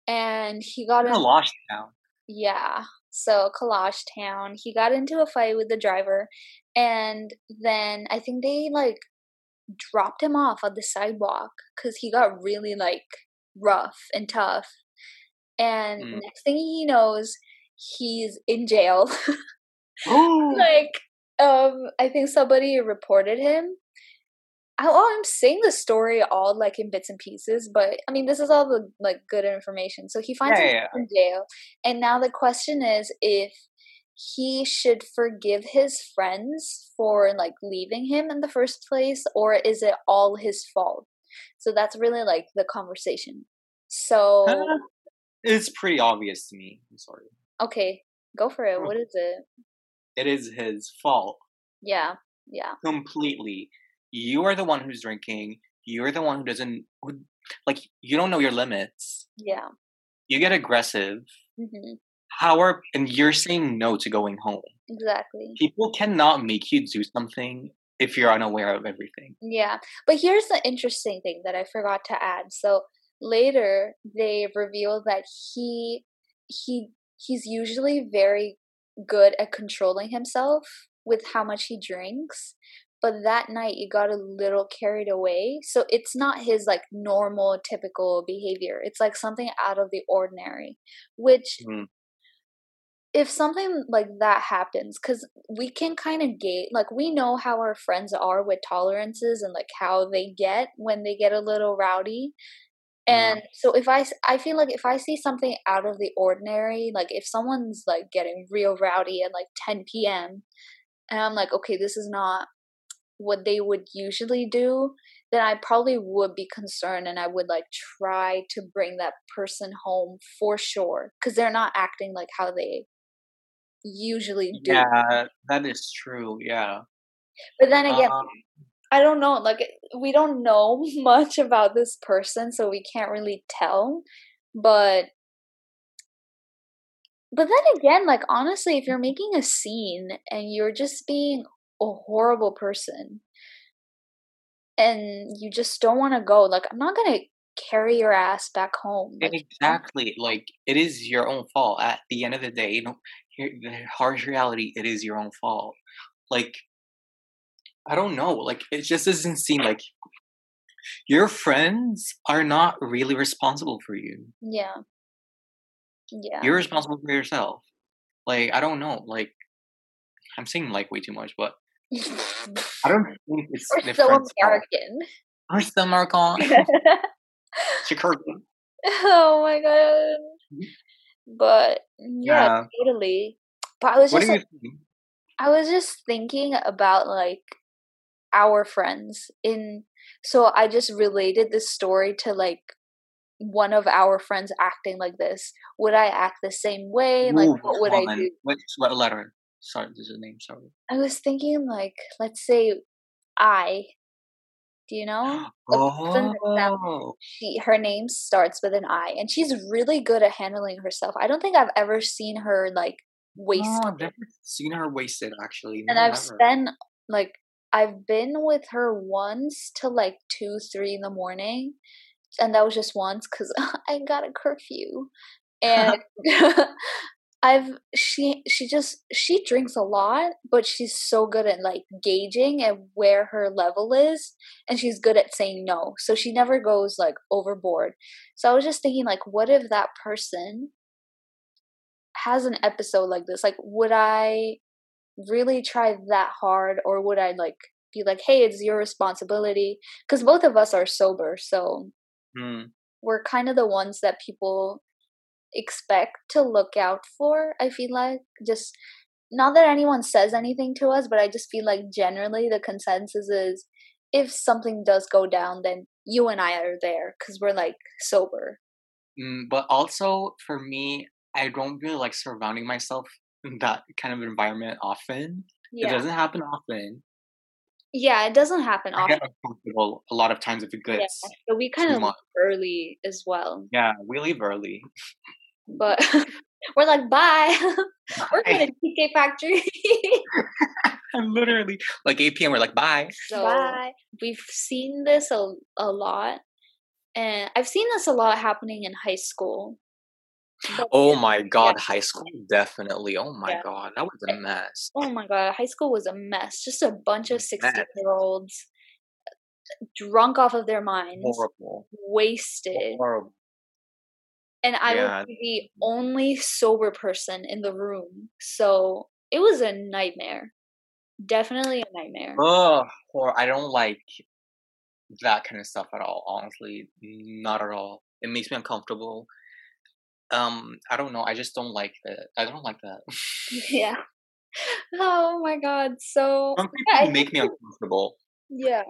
and he got in a lost town. Yeah, so Kalash Town. He got into a fight with the driver, and then I think they like dropped him off on the sidewalk because he got really like rough and tough. And mm. next thing he knows, he's in jail. like, um, I think somebody reported him oh, I'm saying the story all like in bits and pieces, but I mean, this is all the like good information. So he finds yeah, himself yeah. in jail, and now the question is if he should forgive his friends for like leaving him in the first place, or is it all his fault? So that's really like the conversation. So it's pretty obvious to me. I'm sorry. Okay, go for it. What is it? It is his fault. Yeah, yeah. Completely you are the one who's drinking you're the one who doesn't who, like you don't know your limits yeah you get aggressive mm-hmm. how are and you're saying no to going home exactly people cannot make you do something if you're unaware of everything yeah but here's the interesting thing that i forgot to add so later they reveal that he he he's usually very good at controlling himself with how much he drinks but that night he got a little carried away. So it's not his like normal typical behavior. It's like something out of the ordinary which mm. if something like that happens because we can kind of gate like we know how our friends are with tolerances and like how they get when they get a little rowdy and so if i i feel like if i see something out of the ordinary like if someone's like getting real rowdy at like 10 p.m and i'm like okay this is not what they would usually do, then I probably would be concerned and I would like try to bring that person home for sure because they're not acting like how they usually do. Yeah, that is true. Yeah. But then again, um, I don't know. Like, we don't know much about this person, so we can't really tell. But but then again, like honestly, if you're making a scene and you're just being a horrible person and you just don't want to go like i'm not going to carry your ass back home like, exactly like it is your own fault at the end of the day you know the harsh reality it is your own fault like i don't know like it just doesn't seem like your friends are not really responsible for you yeah yeah you're responsible for yourself like i don't know like i'm saying like way too much but I don't think it's We're so American. We're so American. Chicago. Oh my god. Mm-hmm. But yeah, yeah, totally. But I was just like, I was just thinking about like our friends in so I just related this story to like one of our friends acting like this. Would I act the same way? Like what would I do? What, what letter? Sorry, there's a name. Sorry. I was thinking, like, let's say I. Do you know? Oh. She, her name starts with an I, and she's really good at handling herself. I don't think I've ever seen her like oh, wasted. No, I've never seen her wasted actually. And I've spent like I've been with her once till like two, three in the morning, and that was just once because I got a curfew, and I've she she just she drinks a lot, but she's so good at like gauging and where her level is and she's good at saying no. So she never goes like overboard. So I was just thinking like what if that person has an episode like this? Like would I really try that hard or would I like be like, "Hey, it's your responsibility" cuz both of us are sober. So Mm. we're kind of the ones that people expect to look out for i feel like just not that anyone says anything to us but i just feel like generally the consensus is if something does go down then you and i are there because we're like sober Mm, but also for me, I don't really like surrounding myself that kind of environment often. It doesn't happen often. yeah it doesn't happen I often uncomfortable a lot of times if it yeah gets so we kind of leave early as well Yeah, we leave early. but we're like bye we're going Bye. to tk factory I'm literally like 8 p.m. We're like, bye. So we've seen this a, a lot. And I've seen this a lot happening in high school. But- Oh my god, high school definitely. Oh my Yeah. god, that was a mess. oh my god, high school was a mess. Just a bunch of 16 year olds uh, drunk off of their minds, Horrible. wasted. Horrible. And I Yeah. was the only sober person in the room. So it was a nightmare. Definitely a nightmare. Ugh, or I don't like that kind of stuff at all. Honestly, not at all. It makes me uncomfortable. Um, I don't know. I just don't like that. I don't like that. yeah. Oh my god. So Some yeah, make me uncomfortable. yeah.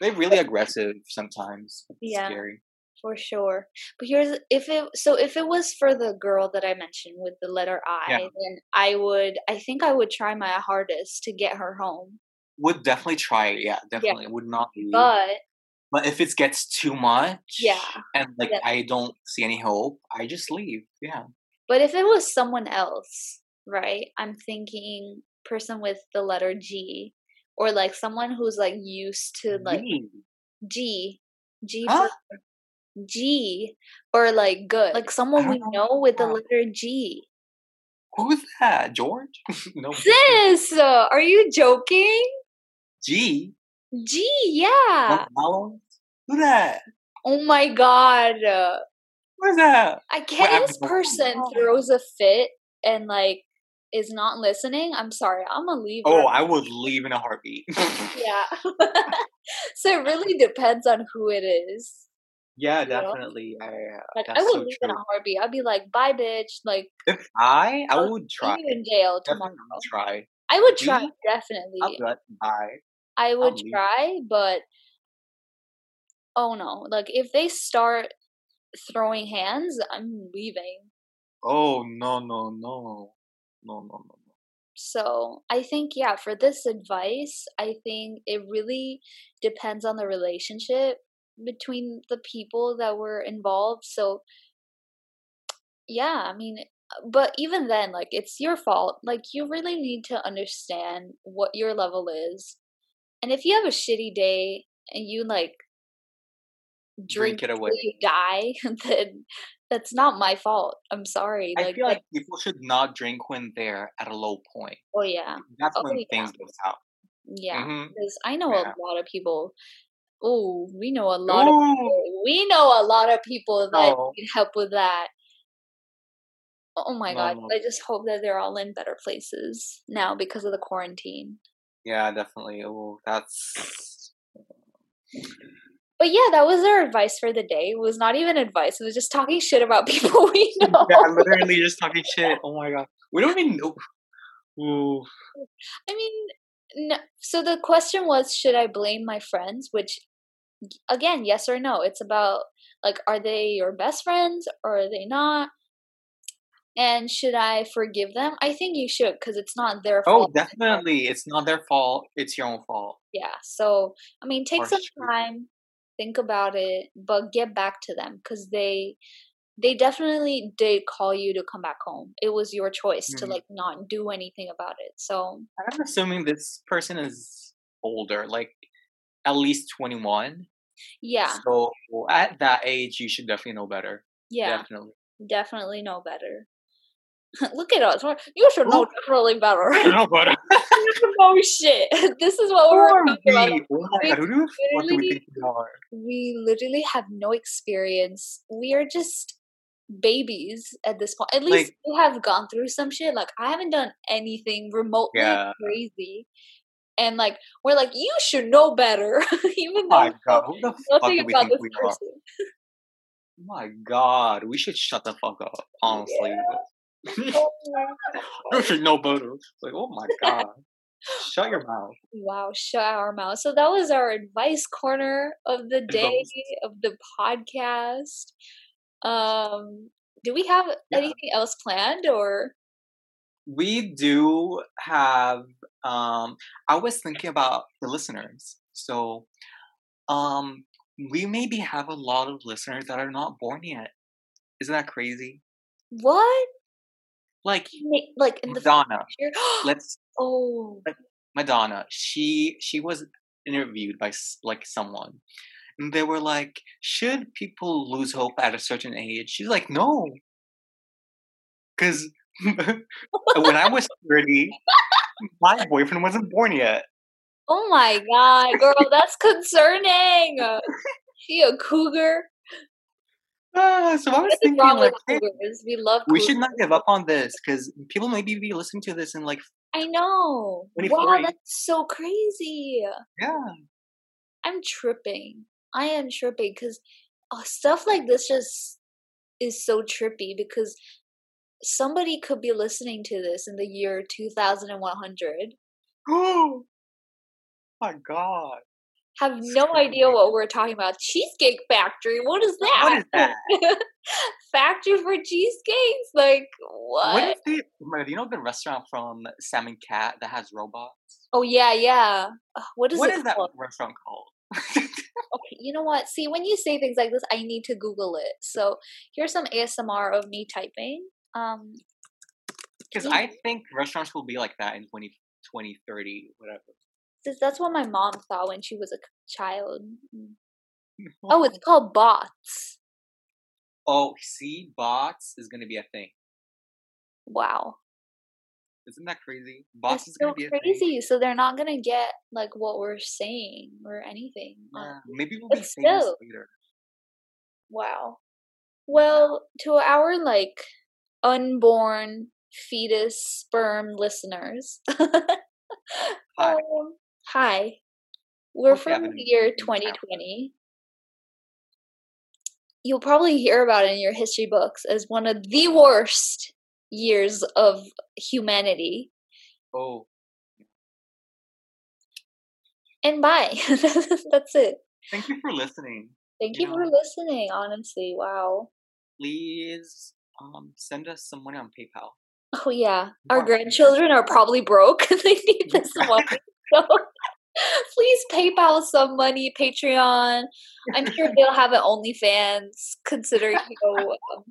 They're really aggressive sometimes. It's Yeah. scary. For sure. But here's if it so if it was for the girl that I mentioned with the letter I, Yeah. then I would I think I would try my hardest to get her home. Would definitely try it. Yeah, definitely. Would not leave. But But if it gets too much, Yeah. and like Yeah. I don't see any hope, I just leave. Yeah. but if it was someone else, right? I'm thinking person with the letter G or like someone who's like used to like Leave. G G Huh? G or like good. Like someone we don't know with the letter G. Who's that? George? no. Sis, uh, are you joking? G. G, yeah. Who that? Oh my god. What is that? I can't. This person throws a fit and like is not listening, I'm sorry. I'm gonna leave. Oh, her. I would leave in a heartbeat. yeah. so it really depends on who it is. yeah, You know? definitely. I, uh, Like I would so leave in a heartbeat. I'd be like, "Bye, bitch." Like If I, I I'll would try. in jail tomorrow. Try. I would try definitely. I'll do it. Bye. I would leave. try, but oh no! Like if they start throwing hands, I'm leaving. Oh no no no no no no no. So I think, yeah, for this advice, I think it really depends on the relationship between the people that were involved. So, yeah, I mean, but even then, like, it's your fault. Like, you really need to understand what your level is. And if you have a shitty day and you, like, drink, Drink it away. you die, then that's not my fault. I'm sorry. I Like, feel like people should not drink when they're at a low point. oh, yeah. That's Oh, when yeah. things go south. Yeah, mm-hmm. because I know Yeah. a lot of people. Oh, we know a lot of people. We know a lot of people that No. need help with that. Oh my god! No. I just hope that they're all in better places now because of the quarantine. Yeah, definitely. Oh, that's But yeah, that was our advice for the day. It was not even advice. It was just talking shit about people we know. yeah, literally just talking shit. Oh my god, we don't even know. Ooh, I mean, no, so the question was, should I blame my friends? Which, again, yes or no. It's about like, are they your best friends or are they not? And should I forgive them? I think you should because it's not their fault. oh, definitely, it's not their fault. It's your own fault. Yeah. So I mean, take For some time, think about it, but get back to them because they they definitely did call you to come back home. It was your choice to Mhm. like not do anything about it. So I'm assuming this person is older, like at least 21. yeah, So at that age, you should definitely know better. yeah. Definitely. definitely know better. Look at us. You should know definitely better. no, but oh shit. This is what we're talking about. we- my God, who the fuck do we think we are? We literally have no experience. We are just babies at this point. At least Like- we have gone through some shit. Like I haven't done anything remotely Yeah. crazy. And like we're like, you should know better. Even though my God, who the fuck nothing do we about think this we are? person. My God, we should shut the fuck up. Honestly, my you should know better. Like, oh my God, shut your mouth. Wow, shut our mouth. So that was our advice corner of the day of the podcast. Um, do we have Yeah. anything else planned or? we do have um i was thinking about the listeners so um we maybe have a lot of listeners that are not born yet isn't that crazy What? Like Like madonna. let's oh, madonna. She she was interviewed by like someone and they were like should people lose hope at a certain age? She's like no. Because when i was 30 my boyfriend wasn't born yet. Oh my god, girl, that's concerning. She a cougar. Ah, so I was thinking, like, hey. We love. we should not give up on this because people maybe be listening to this in like, I know. Wow, that's so crazy. yeah, I'm tripping. I am tripping because uh, stuff like this just is so trippy because somebody could be listening to this in the year 2100, oh my god, have no idea what we're talking about. Cheesecake Factory, what is that? what is that? Factory for cheesecakes? Like, what? What is the? you know the restaurant from Sam and Cat that has robots? oh, yeah, yeah. What is What is that called? restaurant called? Okay, you know what? See, when you say things like this, I need to Google it. So here's some ASMR of me typing. Um, Because. I think restaurants will be like that in 20, 2030, whatever. That's what my mom thought when she was a child. Oh, it's called bots. oh, see, bots is gonna be a thing. Wow. Isn't that crazy? Bots That's is so gonna be a thing. crazy. So they're not gonna get like what we're saying or anything. Yeah, maybe we'll but be famous still. later. wow. Well, to our like unborn fetus sperm listeners. Hi. um, hi. We're have from the year amazing childhood. 2020. You'll probably hear about it in your history books as one of the worst years of humanity. Oh, And bye. That's it. thank you for listening. Thank You you for listening, honestly. Wow. Please um send us some money on PayPal. Oh, yeah. Our grandchildren are probably broke. they need this money. So please PayPal some money, Patreon. I'm sure they'll have an OnlyFans, considering you know, um,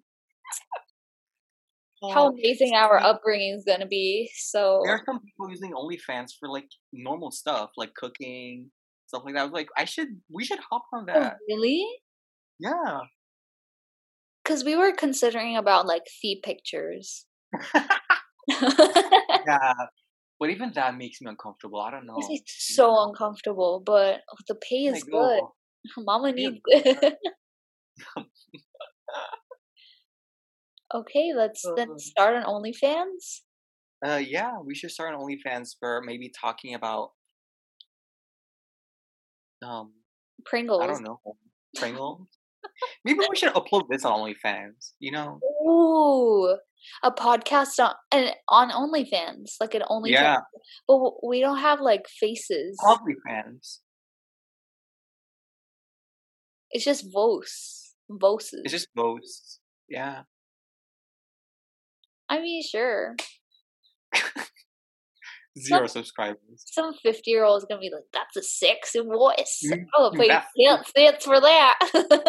how Um, amazing our upbringing is going to be. So, There are some people using OnlyFans for like normal stuff, like cooking, stuff like that. I was like, I should, we should hop on oh, that. really? Yeah. Because we were considering about like feet pictures. yeah. But even that makes me uncomfortable. I don't know. It's so uncomfortable, but the pay is Like, good. oh, Mama needs it. okay, let's then start on OnlyFans. Uh, yeah, we should start an OnlyFans for maybe talking about, um, Pringles. I don't know, Pringles. maybe we should upload this on OnlyFans. You know? Ooh, a podcast on and on OnlyFans, like an OnlyFans. Yeah, But we don't have like faces. OnlyFans. It's just voice, voices. It's just boasts. Yeah. I mean, sure. Zero subscribers. Some fifty-year-old is gonna be like, "That's a sexy voice. Mm, I'll pay that's- ten cents for that."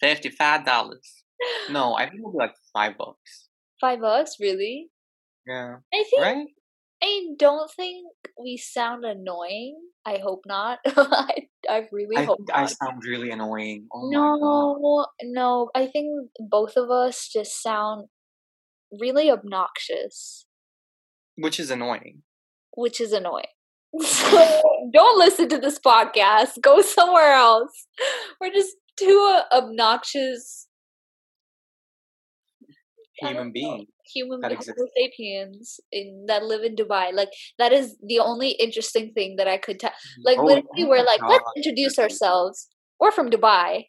Fifty-five dollars. No, I think it'll be like five bucks. Five bucks, really? Yeah. I think Right? I don't think we sound annoying. I hope not. I, I really I hope think I sound really annoying. Oh no, no. I think both of us just sound really obnoxious, which is annoying. which is annoying. So don't listen to this podcast. Go somewhere else. We're just two obnoxious Human don't being. human sapiens in that live in Dubai. Like that is the only interesting thing that I could tell. Like Oh, literally, oh we're like, let's introduce ourselves. We're from Dubai.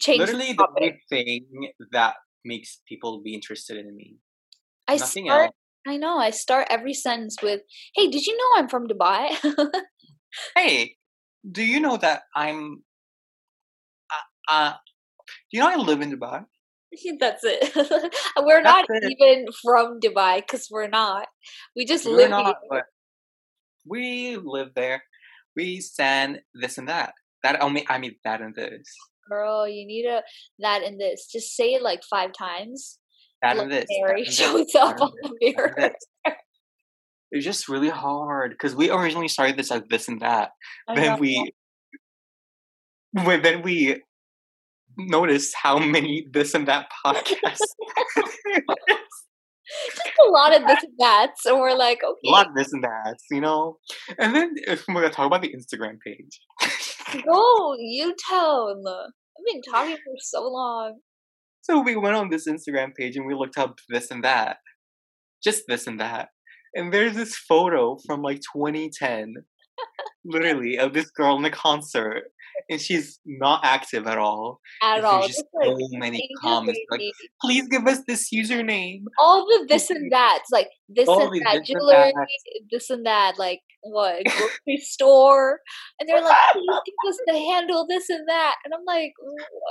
Change the Literally the only thing that makes people be interested in me. I Nothing start. else. I know. I start every sentence with, "Hey, did you know I'm from Dubai?" Hey, do you know that I'm? Uh, uh do you know I live in Dubai? That's it. we're not it. even from Dubai because we're not. We just We're live not, here. we live there. We stand this and that. That only I mean that and this. Girl, you need a that and this. Just say it like five times. That and this. Mary and this, shows up on the mirror. It's just really hard because we originally started this as this and that. I Then we, when then we noticed how many this and that podcasts. Just a lot of this and that. and we're like, okay. a lot of this and that, you know. And then if we're gonna talk about the Instagram page, go, you tell. I've been talking for so long. so we went on this Instagram page and we looked up this and that, just this and that, and there's this photo from like 2010, literally of this girl in a concert, and she's not active at all. At And all. there's just like so many comments like, please give us this username. all the this and that, like this All and that this and jewelry, that. this and that, like what grocery store, and they're like, please give us the handle, this and that, and I'm like,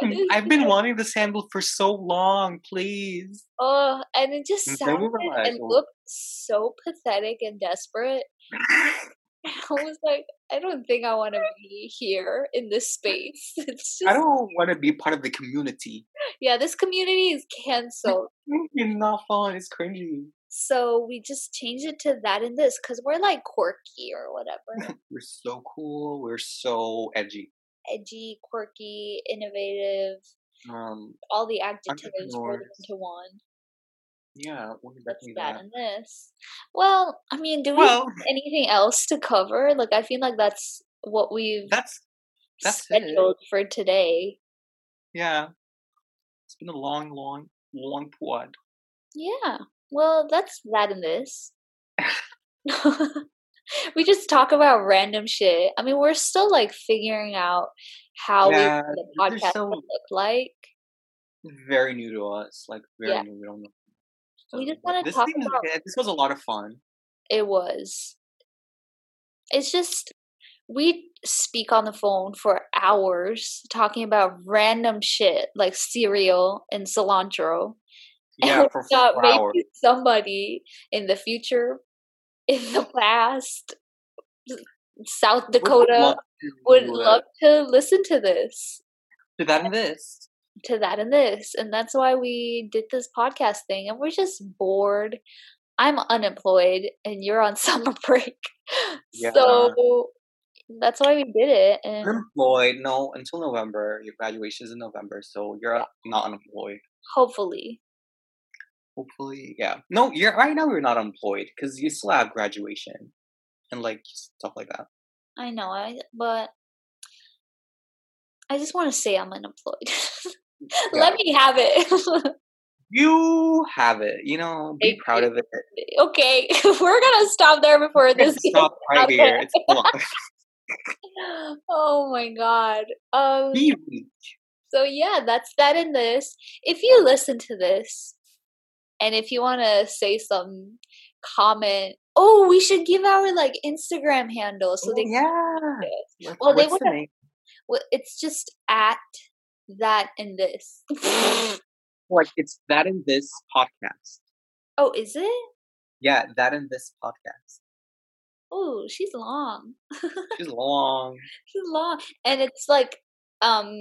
mm, is I've been this? wanting this handle for so long, please. Oh, and it just And sounded and oh. looked so pathetic and desperate. And I was like, I don't think I want to be here in this space. It's I don't want to be part of the community. yeah, this community is canceled. It's not fun. It's cringy. So we just changed it to that and this because we're like quirky or whatever. We're so cool. We're so edgy. Edgy, quirky, innovative, Um, all the adjectives rolled into one. Yeah, we're That's definitely that and this. Well, I mean, do we Well, have anything else to cover? Like, I feel like that's what we've that's that's it. scheduled for today. yeah. It's been a long, long, long pod. Yeah. Well, that's that and this. we just talk about random shit. I mean, we're still like figuring out how Yeah, we the podcast so- look like. Very new to us. Like very Yeah. new. We don't know. We just wanna this talk about- This was a lot of fun. It was. It's just we speak on the phone for hours talking about random shit like cereal and cilantro. Yeah, and for thought four maybe hours. somebody in the future, in the past, South Would Dakota love to, would love to listen to this, to that and this. To that and this. And that's why we did this podcast thing. And we're just bored. I'm unemployed and you're on summer break. Yeah. So that's why we did it. And Unemployed? No, until November. Your graduation is in November, so you're not unemployed. hopefully. Hopefully, yeah. No, you're right now. You're not unemployed because you still have graduation and like stuff like that. I know, I but I just want to say I'm unemployed. Let me have it. You have it. You know, be Thank proud you. of it. okay, we're gonna stop there before this. Stop right here. Oh my god. Um. So yeah, that's that in this. If you listen to this, and if you want to say some comment, oh, we should give our like Instagram handle so Oh, they. yeah. Well, they what's the would've- name? Well, it's just at that and this. Like it's that in this podcast. oh, is it? Yeah, that in this podcast. Oh, she's long. She's long. She's long, and it's like, um,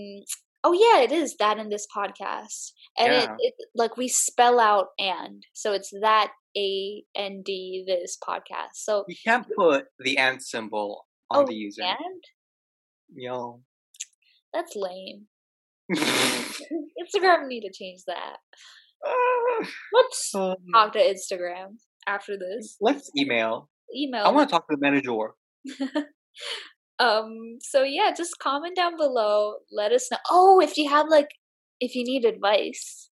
oh yeah, it is that in this podcast, and Yeah. it, it like we spell out and, so it's that a a n d this podcast. So You can't put the and symbol on oh, the user. and Yo. that's lame. Instagram need to change that. Let's Um, talk to Instagram after this. let's email. Email. I want to talk to the manager. um. So yeah, just comment down below. Let us know. Oh, if you have like, if you need advice,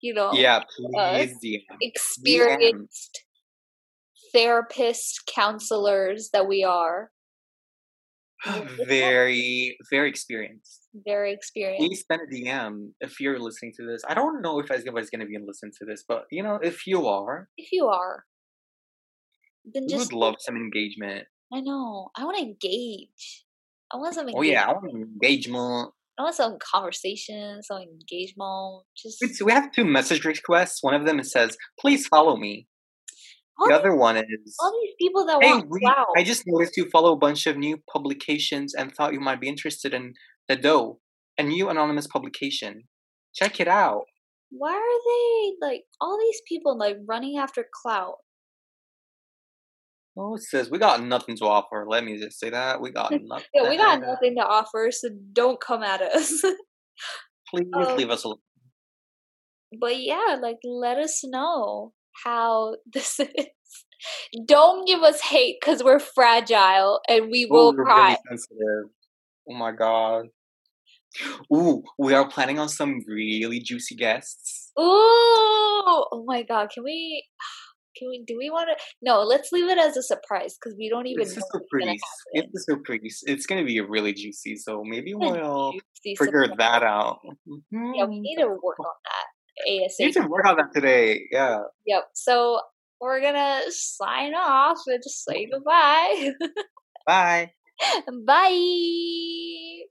you know, Yeah, uh, please DM. experienced therapists, counselors that we are, Very, very experienced. very experienced. Please send a DM if you're listening to this. I don't know if anybody's going to be listening to this, but you know, if you are, If you are, then just would love some engagement. I know. I want to oh, engage. I want some. Oh yeah, I engagement. want engagement. I want some conversation, some engagement. Just so we have two message requests. One of them says, "Please follow me." The other one is, all these people that "Hey, want we, clout. I just noticed you follow a bunch of new publications and thought you might be interested in the dough, a new anonymous publication. Check it out." Why are they like all these people like running after clout? Oh, it says we got nothing to offer. Let me just say that we got nothing. Yeah, we got nothing to offer, so don't come at us. Please Um, leave us alone. but yeah, like let us know how this is. Don't give us hate because we're fragile and we will Ooh, cry. sensitive. Oh my god. Ooh, we are planning on some really juicy guests. Ooh, oh my god, can we? Can we? Do we want to? No, let's leave it as a surprise because we don't even It's a know what's gonna surprise. It's a surprise. It's gonna be a really juicy, so maybe we'll figure surprise. that out. Yeah, we need to mm-hmm. work on that ASAP. to work on that today. Yeah. Yep. So we're gonna sign off and just say goodbye. Bye. Bye.